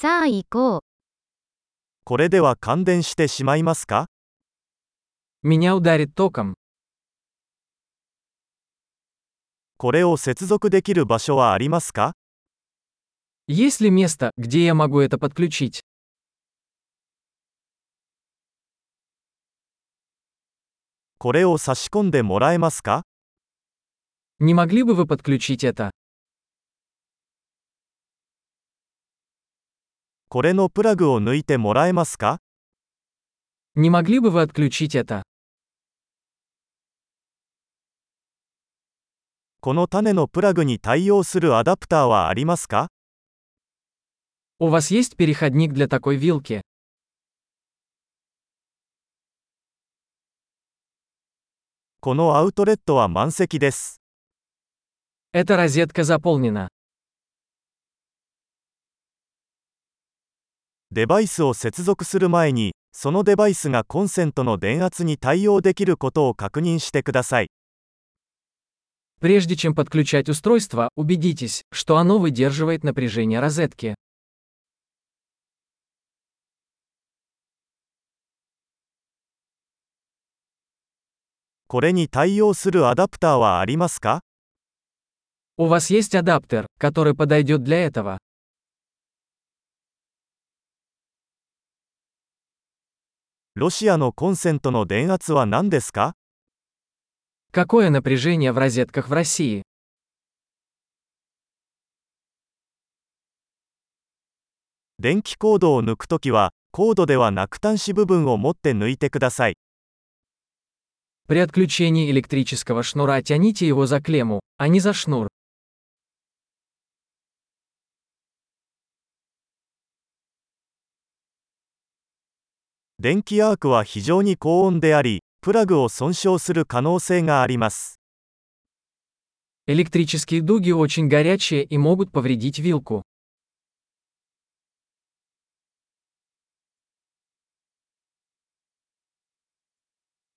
さあ行こう。これでは感電してしまいますか Меня ударит током. これを接続できる場所はありますか Есть ли место, где я могу это подключить? これを差し込んでもらえますか Не могли бы вы подключить это? これのプラグを抜いてもらえますか Не могли бы вы отключить это? この種のプラグに対応するアダプターはありますか У вас есть переходник для такой вилки? このアウトレットは満席です。 Эта розетка заполнена. デバイスを接続する前に、そのデバイスがコンセントの電圧に対応できることを確認してください。 Прежде чем подключать устройство, убедитесь, что оно выдерживает напряжение розетки. これに対応するアダプターはありますか У вас есть адаптер, который подойдет для этого. ロシアのコンセントの電圧は何ですか Какое напряжение в розетках в России? 電気コードを抜くときは、コードではなく端子部分を持って抜いてください。 При отключении электрического шнура тяните его за клемму, а не за шнур. 電気アークは非常に高温であり、プラグを損傷する可能性があります。 Электрические дуги очень горячие и могут повредить вилку.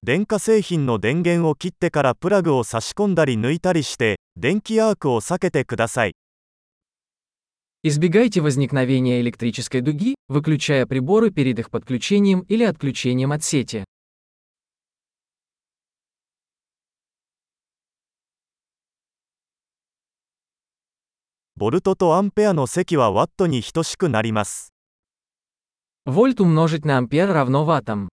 電化製品の電源を切ってからプラグを差し込んだり抜いたりして、電気アークを避けてください。 Избегайте возникновения электрической дуги, выключая приборы перед их подключением или отключением от сети. ボルトとアンペアの積はワットに等しくなります。 Вольт умножить на ампер равно ваттам.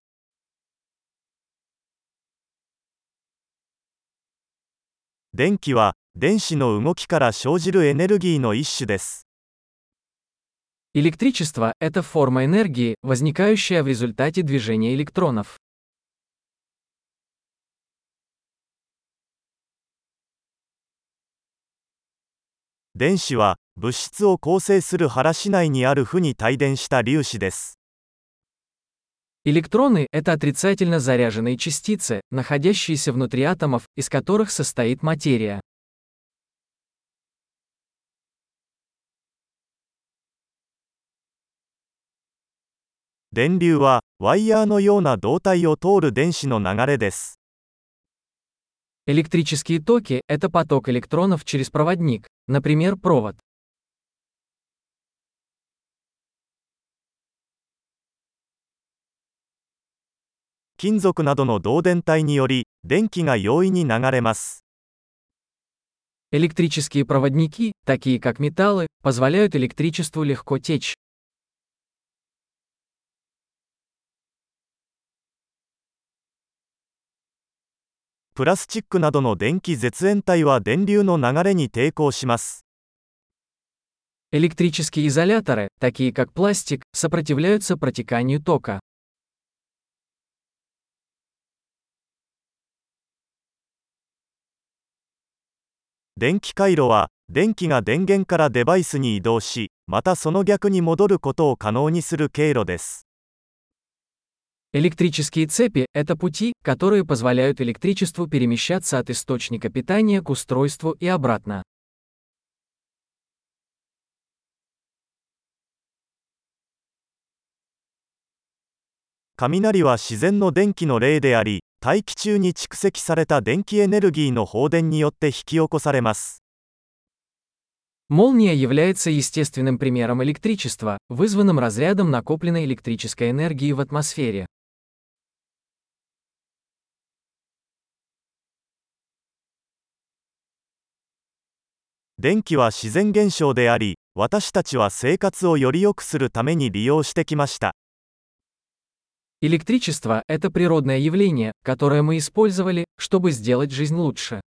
電気は、電子の動きから生じるエネルギーの一種です。 Электричество – это форма энергии, возникающая в результате движения электронов. 電子は、物質を構成する原子内にある負に帯電した粒子です。 Электроны – это отрицательно заряженные частицы, находящиеся внутри атомов, из которых состоит материя. 電流は、ワイヤーのような導体を通る電子の流れです。 Электрические токи – это поток электронов через проводник, например, провод. 金属などの導電体により、電気が容易に流れます。 Электрические проводники, такие как металлы, позволяют электричеству легко течь. プラスチックなどの電気絶縁体は電流の流れに抵抗します。 Электрические изоляторы, такие как пластик, сопротивляются протеканию тока. 電気回路は、電気が電源からデバイスに移動し、またその逆に戻ることを可能にする経路です。 Электрические цепи – это пути, которые позволяют электричеству перемещаться от источника питания к устройству и обратно. 雷は自然の電気の例であり、大気中に蓄積された電気エネルギーの放電によって引き起こされます。 Молния является естественным примером электричества, вызванным разрядом накопленной электрической энергии в атмосфере. 電気は自然現象であり私たちは生活をより良くするために利用してきました Электричество – это природное явление, которое мы использовали, чтобы сделать жизнь лучше.